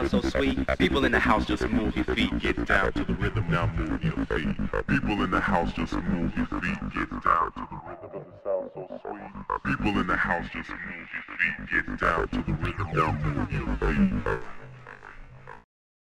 People in the house just move your feet, get down to the rhythm, now move your feet. People in the house just move your feet, get down to the rhythm, it sounds so sweet. People in the house just move your feet, get down to the rhythm, now move your.